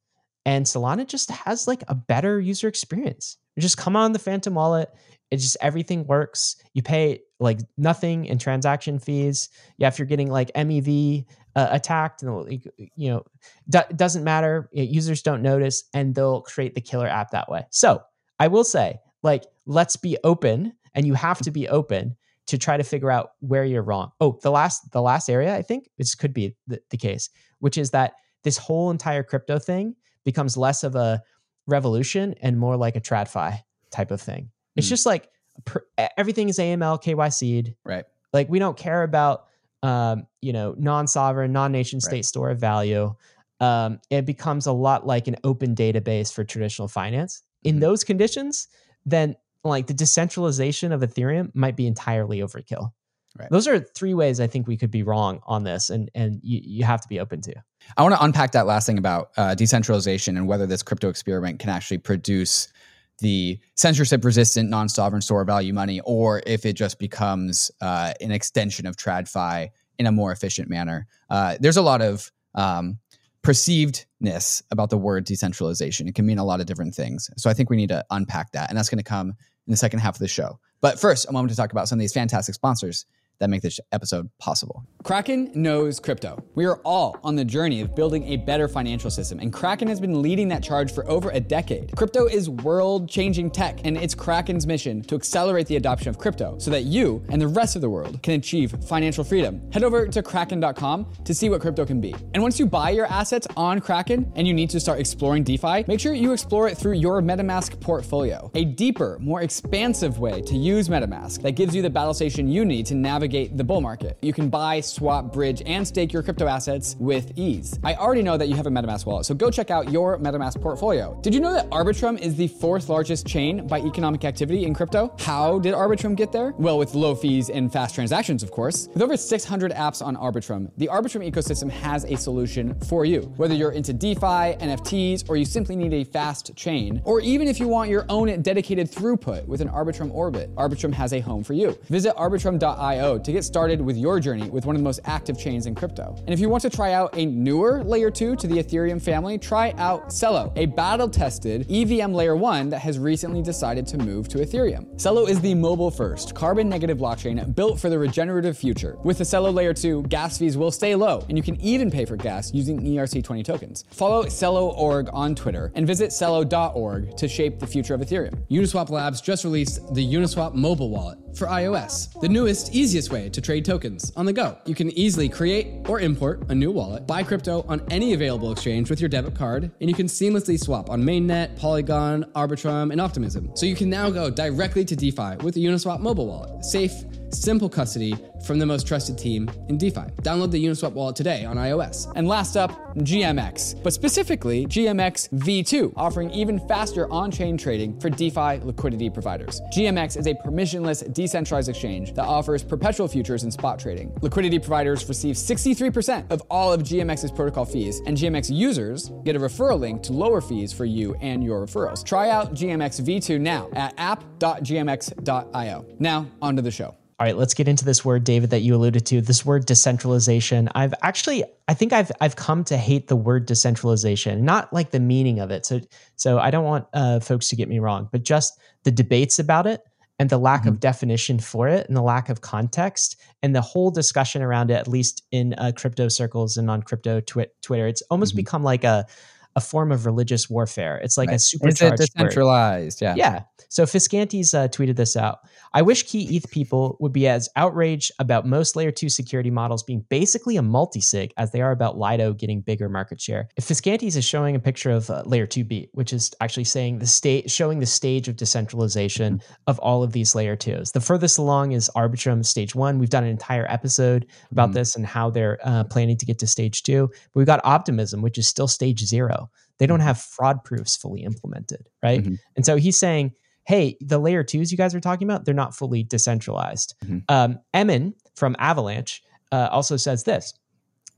And Solana just has like a better user experience. You just come on the Phantom wallet. It just everything works. You pay like nothing in transaction fees. Yeah, if you're getting like MEV uh, attacked, and you know, do- doesn't matter. Users don't notice, and they'll create the killer app that way. So I will say, like, let's be open, and you have to be open to try to figure out where you're wrong. Oh, the last the last area I think this could be the, the case, which is that this whole entire crypto thing becomes less of a revolution and more like a tradfi type of thing. It's Hmm. just like per, everything is AML KYC'd. Right. Like we don't care about um, you know non-sovereign, non-nation state Right. store of value. Um, it becomes a lot like an open database for traditional finance. In Mhm. those conditions, then like the decentralization of Ethereum might be entirely overkill. Right. Those are three ways I think we could be wrong on this, and and you, you have to be open to. I want to unpack that last thing about uh, decentralization and whether this crypto experiment can actually produce the censorship resistant non sovereign store value money, or if it just becomes uh, an extension of TradFi in a more efficient manner. Uh, there's a lot of um, perceivedness about the word decentralization. It can mean a lot of different things. So I think we need to unpack that. And that's going to come in the second half of the show. But first, a moment to talk about some of these fantastic sponsors that make this episode possible. Kraken knows crypto. We are all on the journey of building a better financial system, and Kraken has been leading that charge for over a decade. Crypto is world changing tech, and it's Kraken's mission to accelerate the adoption of crypto so that you and the rest of the world can achieve financial freedom. Head over to kraken.com to see what crypto can be. And once you buy your assets on Kraken and you need to start exploring DeFi, make sure you explore it through your MetaMask portfolio, a deeper, more expansive way to use MetaMask that gives you the battle station you need to navigate the bull market. You can buy, swap, bridge, and stake your crypto assets with ease. I already know that you have a MetaMask wallet, so go check out your MetaMask portfolio. Did you know that Arbitrum is the fourth largest chain by economic activity in crypto? How did Arbitrum get there? Well, with low fees and fast transactions, of course. With over 600 apps on Arbitrum, the Arbitrum ecosystem has a solution for you. Whether you're into DeFi, NFTs, or you simply need a fast chain, or even if you want your own dedicated throughput with an Arbitrum orbit, Arbitrum has a home for you. Visit arbitrum.io to get started with your journey with one of the most active chains in crypto. And if you want to try out a newer layer 2 to the Ethereum family, try out Celo, a battle tested EVM layer 1 that has recently decided to move to Ethereum. Celo is the mobile first, carbon negative blockchain built for the regenerative future. With the Celo layer 2, gas fees will stay low, and you can even pay for gas using E ERC20 tokens. Follow Celo.org on Twitter and visit Celo.org to shape the future of Ethereum. Uniswap Labs just released the Uniswap mobile wallet for iOS, the newest, easiest way to trade tokens on the go. You can easily create or import a new wallet, buy crypto on any available exchange with your debit card, and you can seamlessly swap on Mainnet, Polygon, Arbitrum, and Optimism. So you can now go directly to DeFi with the Uniswap mobile wallet. Safe, simple custody from the most trusted team in DeFi. Download the Uniswap wallet today on iOS. And last up, GMX, but specifically GMX V2, offering even faster on chain trading for DeFi liquidity providers. GMX is a permissionless, decentralized exchange that offers perpetual futures and spot trading. Liquidity providers receive 63% of all of GMX's protocol fees, and GMX users get a referral link to lower fees for you and your referrals. Try out GMX V2 now at app.gmx.io. Now, onto the show. All right, let's get into this word, David, that you alluded to. This word decentralization. I've actually, I think I've I've come to hate the word decentralization, not like the meaning of it. So, so I don't want uh, folks to get me wrong, but just the debates about it and the lack of definition for it and the lack of context and the whole discussion around it, at least in uh, crypto circles and on crypto twi- Twitter, it's almost Mhm. become like a a form of religious warfare. It's like a Right. Is supercharged it word. decentralized? Yeah. Yeah. So Fiskantes uh, tweeted this out. I wish key ETH people would be as outraged about most layer two security models being basically a multi-sig as they are about Lido getting bigger market share. If Fiskantes is showing a picture of uh, layer two B, which is actually saying the state, showing the stage of decentralization of all of these layer twos. The furthest along is Arbitrum stage one. We've done an entire episode about Mhm. this and how they're uh, planning to get to stage two. But we've got Optimism, which is still stage zero. They don't have fraud proofs fully implemented, right? Mhm. And so he's saying hey, the layer twos you guys are talking about, they're not fully decentralized. Mhm. Um, Emin from Avalanche uh, also says this.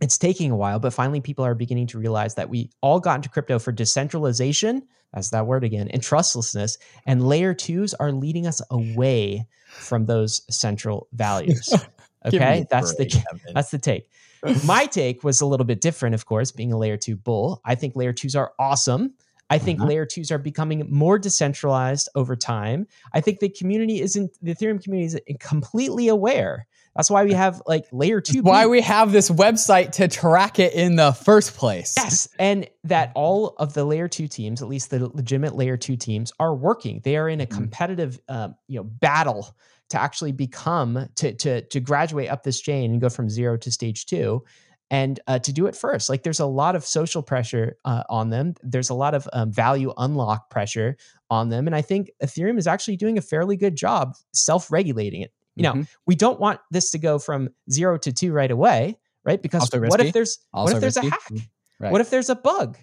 It's taking a while, but finally people are beginning to realize that we all got into crypto for decentralization, that's that word again, and trustlessness, and layer twos are leading us away from those central values. Okay, that's the that's the take. My take was a little bit different, of course, being a layer two bull. I think layer twos are awesome. I think Uh-huh. layer twos are becoming more decentralized over time. I think the community isn't the Ethereum community is completely aware. That's why we have like layer two. why we have this website to track it in the first place. Yes, and that all of the layer two teams, at least the legitimate layer two teams, are working. They are in a Mhm. competitive, um, you know, battle to actually become to to to graduate up this chain and go from zero to stage two, and uh, to do it first. Like there's a lot of social pressure uh, on them. There's a lot of um, value unlock pressure on them, and I think Ethereum is actually doing a fairly good job self regulating it. You know, Mhm. we don't want this to go from zero to two right away, right? Because what if there's what if there's risky. a hack? Mm, right. What if there's a bug?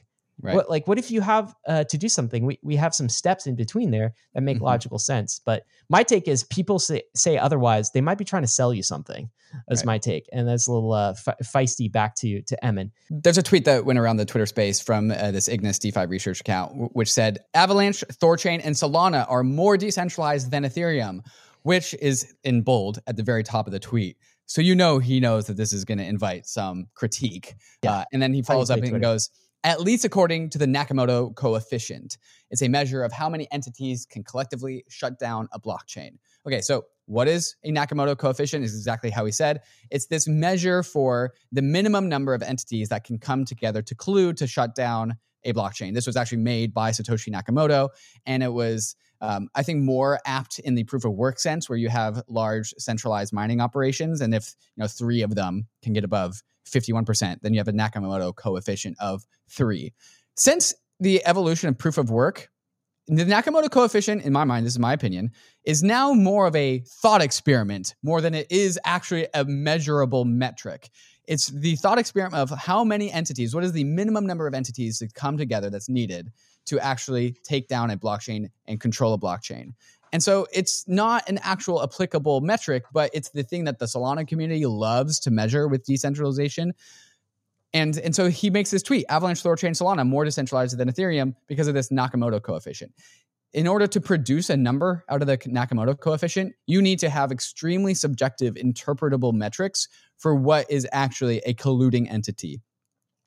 Right. What like what if you have uh, to do something? We we have some steps in between there that make Mhm. logical sense. But my take is people say say otherwise. They might be trying to sell you something. That's Right. my take, and that's a little uh, fe- feisty. Back to to Emin. There's a tweet that went around the Twitter space from uh, this Ignas DeFi research account, w- which said Avalanche, Thorchain, and Solana are more decentralized than Ethereum, which is in bold at the very top of the tweet. So you know he knows that this is going to invite some critique. Yeah. Uh, and then he follows up and Twitter. goes, at least according to the Nakamoto coefficient, it's a measure of how many entities can collectively shut down a blockchain. Okay, so what is a Nakamoto coefficient? Is exactly how he said. It's this measure for the minimum number of entities that can come together to collude to shut down a blockchain. This was actually made by Satoshi Nakamoto, and it was, um, I think, more apt in the proof of work sense, where you have large centralized mining operations, and if you know three of them can get above 51%, then you have a Nakamoto coefficient of three. Since the evolution of proof of work, the Nakamoto coefficient, in my mind, this is my opinion, is now more of a thought experiment more than it is actually a measurable metric. It's the thought experiment of how many entities, what is the minimum number of entities to come together that's needed to actually take down a blockchain and control a blockchain. And so it's not an actual applicable metric, but it's the thing that the Solana community loves to measure with decentralization. And, and so he makes this tweet Avalanche, Thorchain, Solana more decentralized than Ethereum because of this Nakamoto coefficient. In order to produce a number out of the Nakamoto coefficient, you need to have extremely subjective, interpretable metrics for what is actually a colluding entity.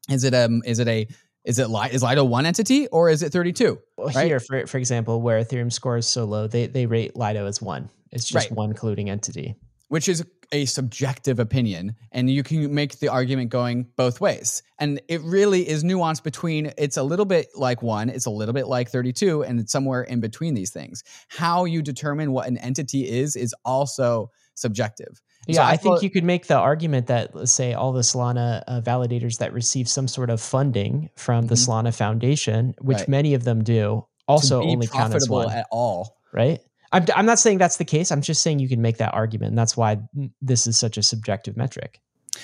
Is it um is it a is it is Lido one entity or is it 32? Well, Right. Here, for for example, where Ethereum score is so low, they they rate Lido as one. It's just Right. one colluding entity. which is a subjective opinion and you can make the argument going both ways and it really is nuanced between it's a little bit like one it's a little bit like 32 and it's somewhere in between these things how you determine what an entity is is also subjective So Yeah, I, think you could make the argument that, let's say, all the Solana uh, validators that receive some sort of funding from the Mhm. Solana Foundation, which Right. many of them do, also only count as one, at all right? I'm, I'm not saying that's the case. I'm just saying you can make that argument. And that's why this is such a subjective metric.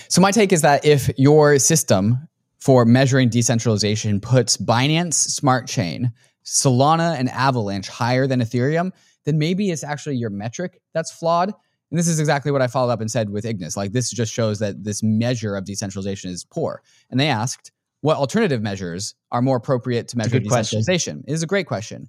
So my take is that if your system for measuring decentralization puts Binance Smart Chain, Solana, and Avalanche higher than Ethereum, then maybe it's actually your metric that's flawed. And this is exactly what I followed up and said with Ignas. Like this just shows that this measure of decentralization is poor. And they asked, what alternative measures are more appropriate to measure good question. decentralization? It is a great question.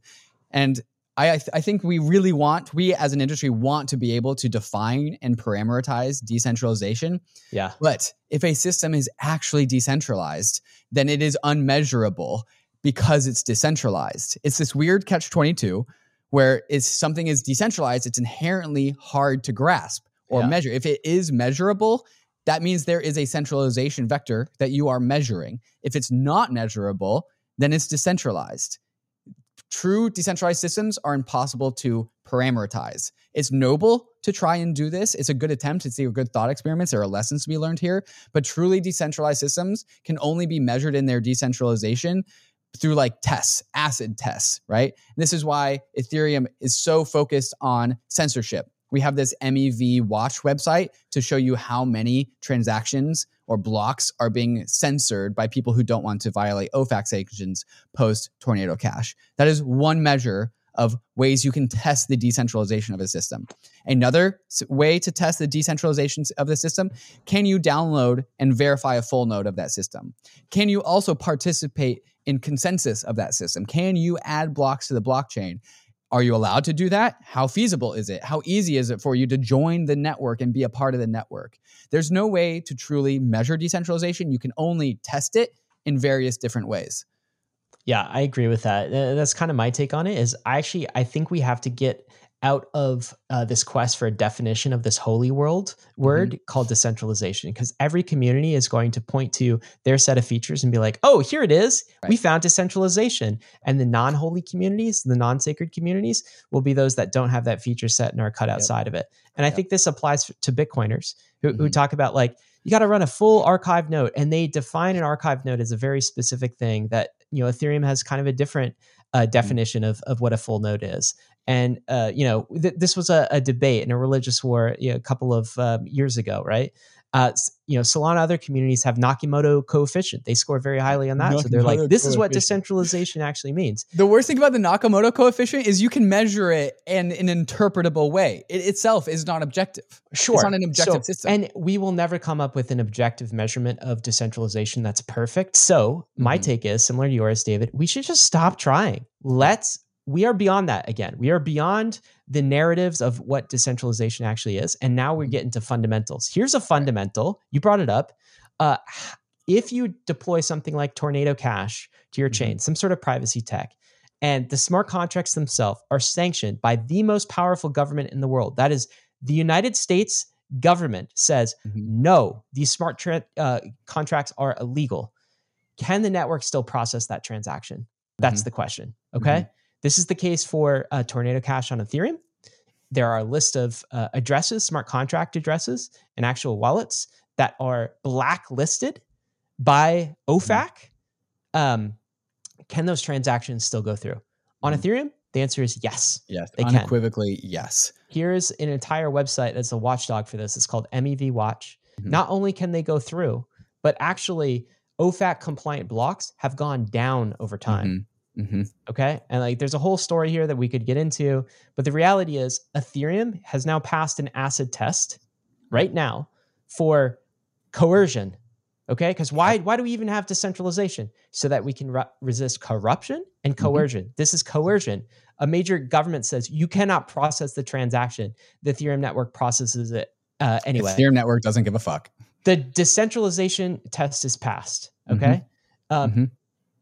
And I, I, th- I think we really want, we as an industry want to be able to define and parameterize decentralization. Yeah. But if a system is actually decentralized, then it is unmeasurable because it's decentralized. It's this weird catch 22 where if something is decentralized, it's inherently hard to grasp or Yeah. measure. If it is measurable, that means there is a centralization vector that you are measuring. If it's not measurable, then it's decentralized. True decentralized systems are impossible to parameterize. It's noble to try and do this. It's a good attempt. It's a good thought experiments. There are lessons to be learned here. But truly decentralized systems can only be measured in their decentralization through like tests, acid tests, right? And this is why Ethereum is so focused on censorship. We have this MEV watch website to show you how many transactions or blocks are being censored by people who don't want to violate OFAC sanctions post Tornado Cash. That is one measure of ways you can test the decentralization of a system. Another way to test the decentralization of the system can you download and verify a full node of that system? Can you also participate in consensus of that system? Can you add blocks to the blockchain? Are you allowed to do that? How feasible is it? How easy is it for you to join the network and be a part of the network? There's no way to truly measure decentralization. You can only test it in various different ways. Yeah, I agree with that. That's kind of my take on it. Is I actually I think we have to get out of uh, this quest for a definition of this holy world word mm-hmm. called decentralization because every community is going to point to their set of features and be like oh here it is right. we found decentralization and the non-holy communities the non-sacred communities will be those that don't have that feature set and are cut outside yep. of it and yep. i think this applies to bitcoiners who, mm-hmm. who talk about like you got to run a full archive node and they define an archive node as a very specific thing that you know ethereum has kind of a different uh, mm-hmm. definition of, of what a full node is. And uh, you know, th- this was a, a, debate in a religious war you know, a couple of um, years ago, right? Uh, you know, Solana other communities have Nakamoto coefficient. They score very highly on that. Nakamoto so they're like, this is what decentralization actually means. The worst thing about the Nakamoto coefficient is you can measure it in an interpretable way. It itself is not objective. Sure. It's not an objective so, system. And we will never come up with an objective measurement of decentralization that's perfect. So my mm-hmm. take is similar to yours, David. We should just stop trying. Let's we are beyond that again. We are beyond the narratives of what decentralization actually is. And now we mm-hmm. get into fundamentals. Here's a fundamental. You brought it up. Uh, if you deploy something like Tornado Cash to your mm-hmm. chain, some sort of privacy tech, and the smart contracts themselves are sanctioned by the most powerful government in the world, that is the United States government says, mm-hmm. no, these smart tra- uh, contracts are illegal. Can the network still process that transaction? That's mm-hmm. the question. Okay. This is the case for uh, Tornado Cash on Ethereum. There are a list of uh, addresses, smart contract addresses, and actual wallets that are blacklisted by OFAC. Um, can those transactions still go through? On mm-hmm. Ethereum, the answer is yes. Yes, they unequivocally can. yes. Here's an entire website that's a watchdog for this. It's called MEV Watch. Mm-hmm. Not only can they go through, but actually OFAC compliant blocks have gone down over time. Mm-hmm. Mm-hmm. Okay. And like there's a whole story here that we could get into. But the reality is, Ethereum has now passed an acid test right now for coercion. Okay. Because why, why do we even have decentralization? So that we can re- resist corruption and mm-hmm. coercion. Mm-hmm. This is coercion. A major government says you cannot process the transaction. The Ethereum network processes it uh, anyway. The Ethereum network doesn't give a fuck. The decentralization test is passed. Okay. Mm-hmm. Um, mm-hmm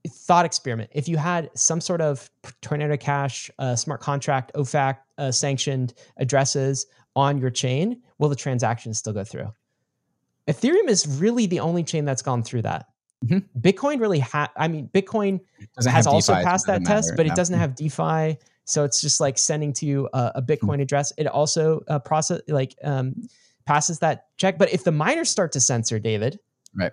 thought experiment. If you had some sort of Tornado Cash, uh, smart contract, OFAC uh, sanctioned addresses on your chain, will the transactions still go through? Ethereum is really the only chain that's gone through that. Mm-hmm. Bitcoin really has, I mean, Bitcoin has also passed that test, but it doesn't have DeFi. So it's just like sending to you a, a Bitcoin mm-hmm. address. It also uh, process like um, passes that check. But if the miners start to censor, David, right,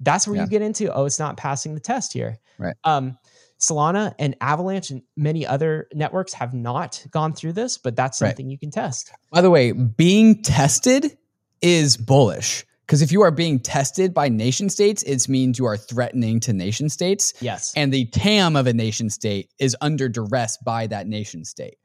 that's where yeah. you get into oh it's not passing the test here right um, solana and avalanche and many other networks have not gone through this but that's something right. you can test by the way being tested is bullish because if you are being tested by nation states it means you are threatening to nation states yes and the tam of a nation state is under duress by that nation state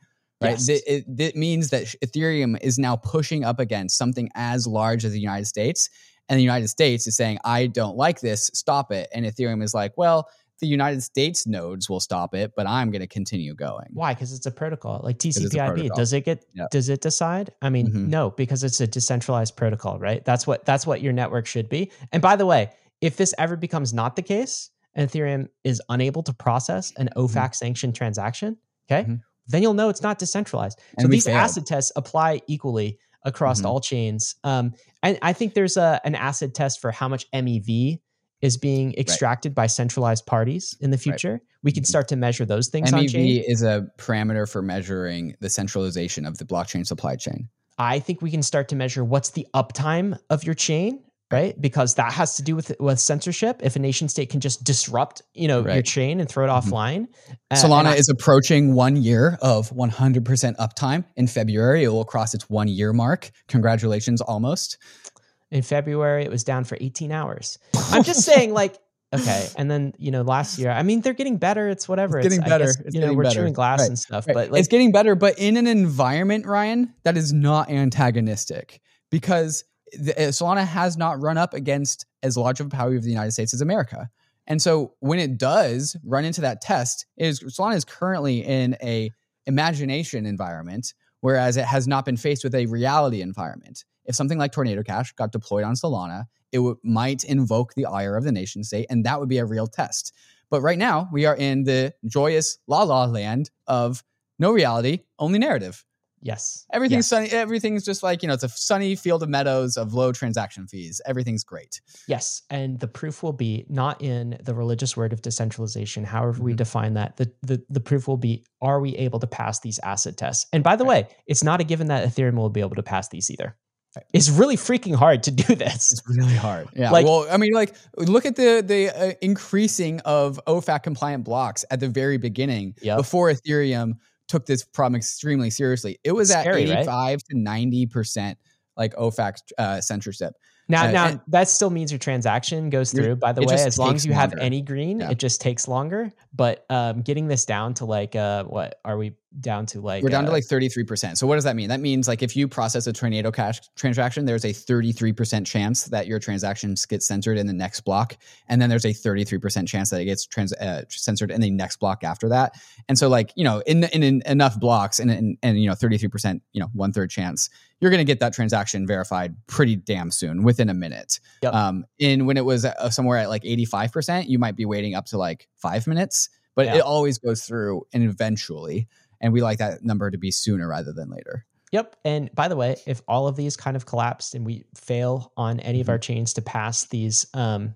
right yes. it, it, it means that ethereum is now pushing up against something as large as the united states and the United States is saying, I don't like this, stop it. And Ethereum is like, well, the United States nodes will stop it, but I'm going to continue going. Why? Because it's a protocol, like TCP/IP. Does it get? Yep. Does it decide? I mean, mm-hmm. no, because it's a decentralized protocol, right? That's what that's what your network should be. And by the way, if this ever becomes not the case, and Ethereum is unable to process an OFAC mm-hmm. sanctioned transaction, okay, mm-hmm. then you'll know it's not decentralized. And so these failed. acid tests apply equally across mm-hmm. all chains. Um, and I think there's a an acid test for how much MEV is being extracted right. by centralized parties in the future. Right. We can mm-hmm. start to measure those things. MEV is a parameter for measuring the centralization of the blockchain supply chain. I think we can start to measure what's the uptime of your chain right? Because that has to do with with censorship. If a nation state can just disrupt, you know, right. your chain and throw it mm-hmm. offline. Uh, Solana I, is approaching one year of 100% uptime. In February, it will cross its one year mark. Congratulations, almost. In February, it was down for 18 hours. I'm just saying, like, okay. And then you know, last year, I mean, they're getting better. It's whatever. It's getting I better. guess, It's you know, we're better. chewing glass Right. and stuff, Right. but like, it's getting better, but in an environment, Ryan, that is not antagonistic because the, uh, Solana has not run up against as large of a power of the United States as America. And so when it does run into that test, is Solana is currently in a imagination environment, whereas it has not been faced with a reality environment. If something like Tornado Cash got deployed on Solana, it w- might invoke the ire of the nation state, and that would be a real test. But right now, we are in the joyous la la land of no reality, only narrative. Yes, Everything's yes. sunny. Everything's just like you know, it's a sunny field of meadows of low transaction fees. Everything's great. Yes, and the proof will be not in the religious word of decentralization, however we Mhm. define that. The, the the proof will be are we able to pass these acid tests? And by the Right. way, it's not a given that Ethereum will be able to pass these either. It's really freaking hard to do this. It's really hard. Yeah. Like- well, I mean, like, look at the the uh, increasing of OFAC compliant blocks at the very beginning Yep. before Ethereum took this problem extremely seriously. It was Scary, at right? eighty five to ninety percent like OFAC uh, censorship. Now, Uh, now that still means your transaction goes through. By the way, as long as you have any green, Yeah. it just takes longer. But um, getting this down to like uh, what are we down to? Like We're down to uh, like 33%. So what does that mean? That means like if you process a tornado cash transaction, there's a 33% chance that your transaction gets censored in the next block. And then there's a 33% chance that it gets trans- uh, censored in the next block after that. And so like, you know, in, in, in enough blocks and, and, and, you know, 33%, you know, one third chance, you're going to get that transaction verified pretty damn soon within a minute. Yep. Um, in when it was uh, somewhere at like 85%, you might be waiting up to like five minutes, but Yeah. it always goes through and eventually and we like that number to be sooner rather than later. Yep. And by the way, if all of these kind of collapsed and we fail on any of our chains to pass these um,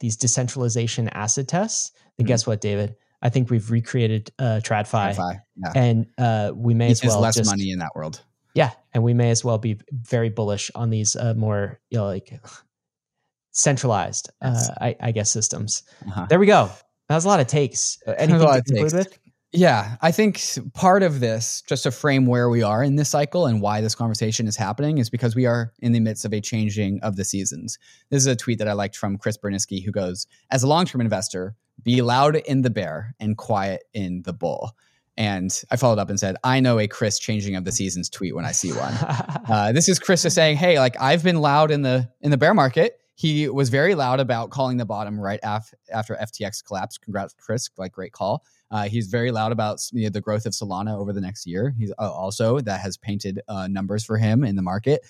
these decentralization acid tests, then Mhm. guess what, David? I think we've recreated uh, TradFi, TradFi, yeah, and uh, we may as there's well less just money in that world. yeah, and we may as well be very bullish on these uh, more you know like centralized, Yes. uh, I, I guess, systems. Uh-huh. There we go. That was a lot of takes. Uh, Anything to of conclude takes. with? Yeah, I think part of this, just to frame where we are in this cycle and why this conversation is happening, is because we are in the midst of a changing of the seasons. This is a tweet that I liked from Chris Burniske, who goes, As a long term investor, be loud in the bear and quiet in the bull. And I followed up and said, I know a Chris changing of the seasons tweet when I see one. Uh, this is Chris just saying, "Hey, like I've been loud in the in the bear market. He was very loud about calling the bottom right af- after FTX collapsed. Congrats, Chris! Like great call. Uh, he's very loud about you know, the growth of Solana over the next year. He's uh, also that has painted uh, numbers for him in the market.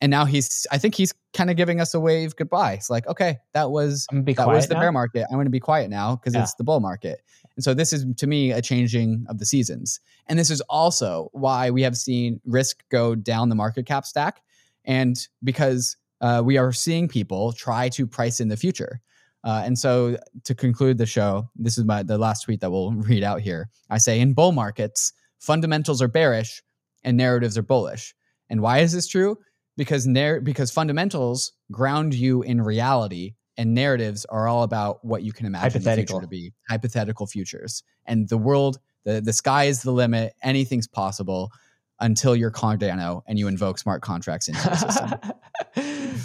And now he's, I think he's kind of giving us a wave goodbye. It's like, okay, that was I'm gonna be that was the now. bear market. I'm going to be quiet now because Yeah. it's the bull market. And so this is to me a changing of the seasons. And this is also why we have seen risk go down the market cap stack. And because uh, we are seeing people try to price in the future. Uh, and so to conclude the show, this is my the last tweet that we'll read out here. I say in bull markets, fundamentals are bearish and narratives are bullish. And why is this true? Because narr- because fundamentals ground you in reality and narratives are all about what you can imagine the future to be hypothetical futures and the world the, the sky is the limit anything's possible until you're cardano and you invoke smart contracts into the system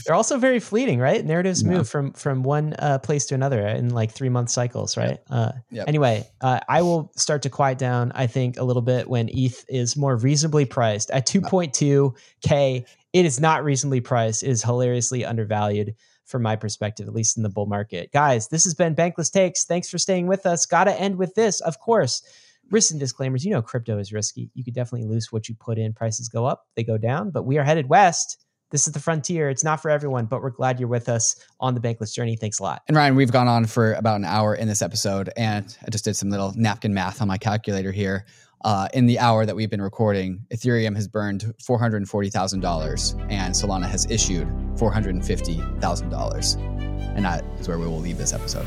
They're also very fleeting, right? Narratives Yeah. move from from one uh, place to another in like three month cycles, right? Uh, Yep. Anyway, uh, I will start to quiet down. I think a little bit when ETH is more reasonably priced at 2.2 k. It is not reasonably priced. It is hilariously undervalued from my perspective, at least in the bull market. Guys, this has been Bankless Takes. Thanks for staying with us. Got to end with this, of course. Risks and disclaimers. You know, crypto is risky. You could definitely lose what you put in. Prices go up, they go down, but we are headed west. This is the frontier. It's not for everyone, but we're glad you're with us on the Bankless journey. Thanks a lot. And Ryan, we've gone on for about an hour in this episode, and I just did some little napkin math on my calculator here. Uh, in the hour that we've been recording, Ethereum has burned four hundred and Solana has issued four hundred and fifty thousand dollars, and that is where we will leave this episode.